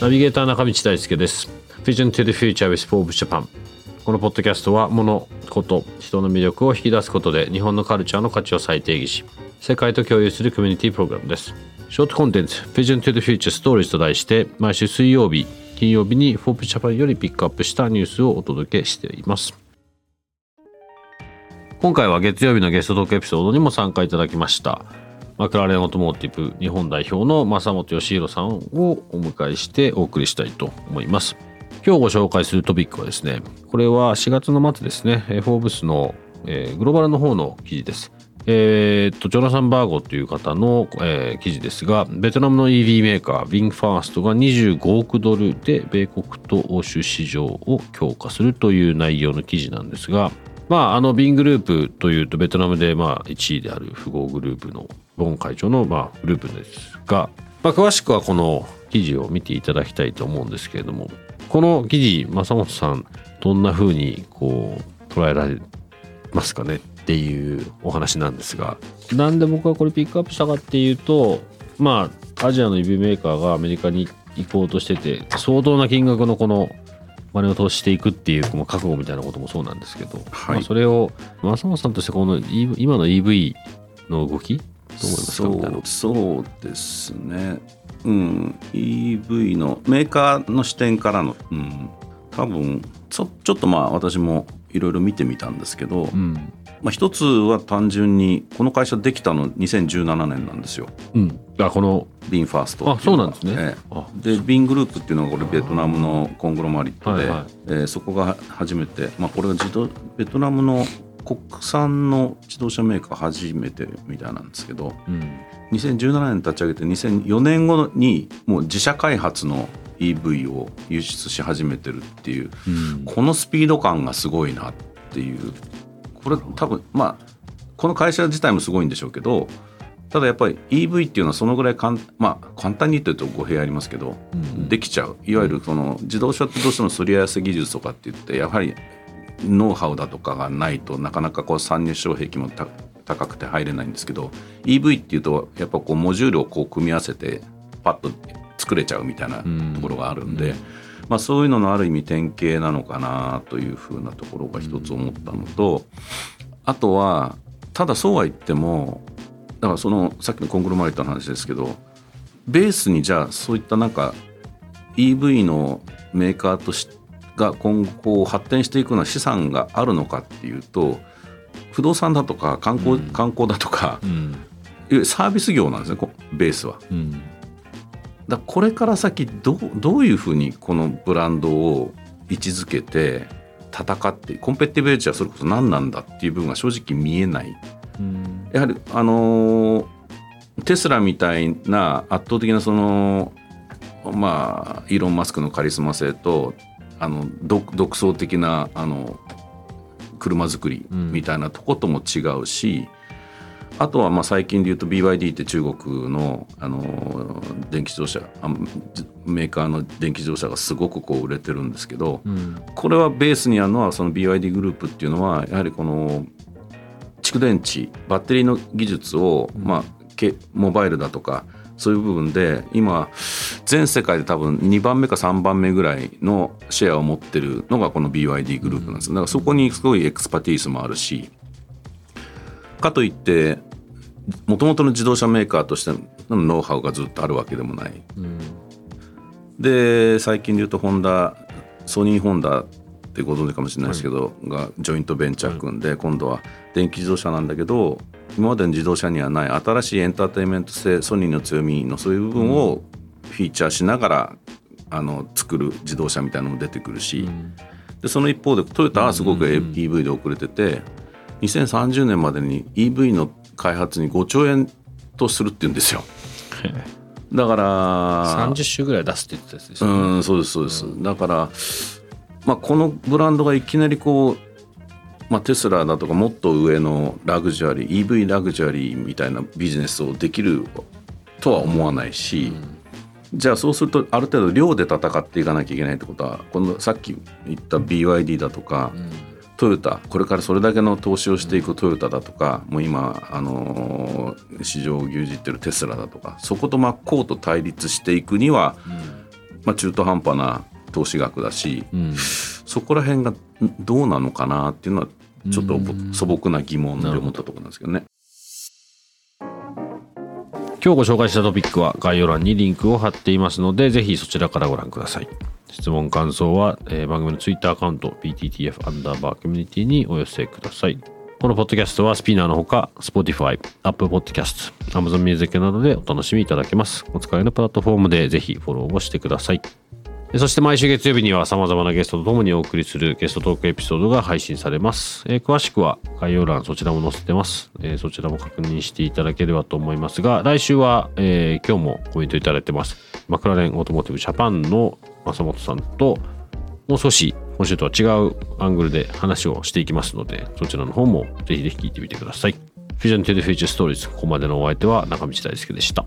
ナビゲーター中道大輔です。Vision to the Future with Forbes Japan このポッドキャストは物事人の魅力を引き出すことで日本のカルチャーの価値を再定義し世界と共有するコミュニティプログラムです。ショートコンテンツ Vision to the Future Stories と題して毎週水曜日金曜日に Forbes Japan よりピックアップしたニュースをお届けしています。今回は月曜日のゲストトークエピソードにも参加いただきました。マクラーレンオートモーティブ日本代表の正本嘉宏さんをお迎えしてお送りしたいと思います。今日ご紹介するトピックはですねこれは4月の末ですね。フォーブスの、えー、グローバルの方の記事です。えー、っとジョナサン・バーゴという方の、えー、記事ですがベトナムの EV メーカー VinFast が25億ドルで米国と欧州市場を強化するという内容の記事なんですがまあ、あのビングループというとベトナムでまあ1位である富豪グループのボン会長のまあグループですが、まあ、詳しくはこの記事を見ていただきたいと思うんですけれどもこの記事正本さんどんなふうにこう捉えられますかね？っていうお話なんですが。なんで僕はこれピックアップしたかっていうとまあアジアの指メーカーがアメリカに行こうとしてて相当な金額のこのお金を投資していくっていう覚悟みたいなこともそうなんですけど、はい、まあ、それを正本さんとしてこの今の EV の動きどう思いますかそうそうですね。うん。EV のメーカーの視点からの、うん、多分ちょちょっとまあ私もいろいろ見てみたんですけど、うん、まあ、一つは単純にこの会社できたの2017年なんですよ。うん、あこのビンファーストあそうなんですね。ええ、でビングループっていうのがこれベトナムのコングロマリットで、はいはい、えー、そこが初めて、まあ、これが自動ベトナムの国産の自動車メーカー初めてみたいなんですけど、うん、2017年立ち上げて2004年後にもう自社開発の EV を輸出し始めてるっていう、うん、このスピード感がすごいなっていう。これ多分まあこの会社自体もすごいんでしょうけどただやっぱり EV っていうのはそのぐらいかん、まあ、簡単に言ってると語弊ありますけど、うん、できちゃう。いわゆるその自動車ってどうしてもすり合わせ技術とかって言ってやはりノウハウだとかがないとなかなかこう参入障壁も高くて入れないんですけど EV っていうとやっぱこうモジュールをこう組み合わせてパッと作れちゃうみたいなところがあるんで、うん、まあ、そういうののある意味典型なのかなというふうなところが一つ思ったのと、あとはただそうは言ってもだからそのさっきのコングロマリットの話ですけどベースにじゃあそういったなんか EV のメーカーとしてが今後発展していくような資産があるのかっていうと不動産だとか観光,、観光だとか、うん、サービス業なんですねベースは。うん、だこれから先どどういうふうにこのブランドを位置づけて戦ってコンペティブエッジはそれこそ何なんだっていう部分が正直見えない。うん、やはりあのテスラみたいな圧倒的なそのまあイーロン・マスクのカリスマ性とあの独創的なあの車作りみたいなとことも違うし、うん、あとはまあ最近で言うと BYD って中国のあの電気自動車メーカーの電気自動車がすごくこう売れてるんですけど、うん、これはベースにあるのはその BYD グループっていうのはやはりこの蓄電池バッテリーの技術を、まあ、モバイルだとかそういう部分で今全世界で多分2番目か3番目ぐらいのシェアを持ってるのがこの BYD グループなんです。だからそこにすごいエクスパティースもあるしかといってもともとの自動車メーカーとしてのノウハウがずっとあるわけでもない。うん、で最近で言うとホンダソニーホンダってご存知かもしれないですけど、はい、がジョイントベンチャー組んで、今度は電気自動車なんだけど今までの自動車にはない新しいエンターテインメント性ソニーの強みのそういう部分をフィーチャーしながらあの作る自動車みたいなのも出てくるし、でその一方でトヨタはすごく EV で遅れてて、2030年までに EV の開発に5兆円投資するって言うんですよ。だから30種ぐらい出すって言ってたやつですよね。うんそうですそうです、だから、まあ、このブランドがいきなりこう、まあ、テスラだとかもっと上のラグジュアリー EV ラグジュアリーみたいなビジネスをできるとは思わないし、じゃあそうするとある程度量で戦っていかなきゃいけないってことはこのさっき言った BYD だとか、トヨタこれからそれだけの投資をしていくトヨタだとかもう今、あのー市場を牛耳ってるテスラだとかそこと真っ向と対立していくには、まあ、中途半端な投資額だし、うん。そこら辺がんどうなのかなっていうのはちょっとぼ素朴な疑問で思ったところなんですけどね。今日ご紹介したトピックは概要欄にリンクを貼っていますのでぜひそちらからご覧ください。質問感想は、えー番組のツイッターアカウント BTTF アンダーバーコミュニティにお寄せください。このポッドキャストはスピナーのほか Spotify、Apple Podcast、Amazon Music などでお楽しみいただけます。お使いのプラットフォームでぜひフォローをしてください。でそして毎週月曜日には様々なゲストと共にお送りするゲストトークエピソードが配信されます。えー詳しくは概要欄そちらも載せてます、えーそちらも確認していただければと思いますが、来週は、えー今日もコメントいただいてます。マクラレンオートモーティブジャパンの正本さんと、もう少し今週とは違うアングルで話をしていきますので、そちらの方もぜひぜひ聞いてみてください。フュージョン to the Future Stories ここまでのお相手は中道大輔でした。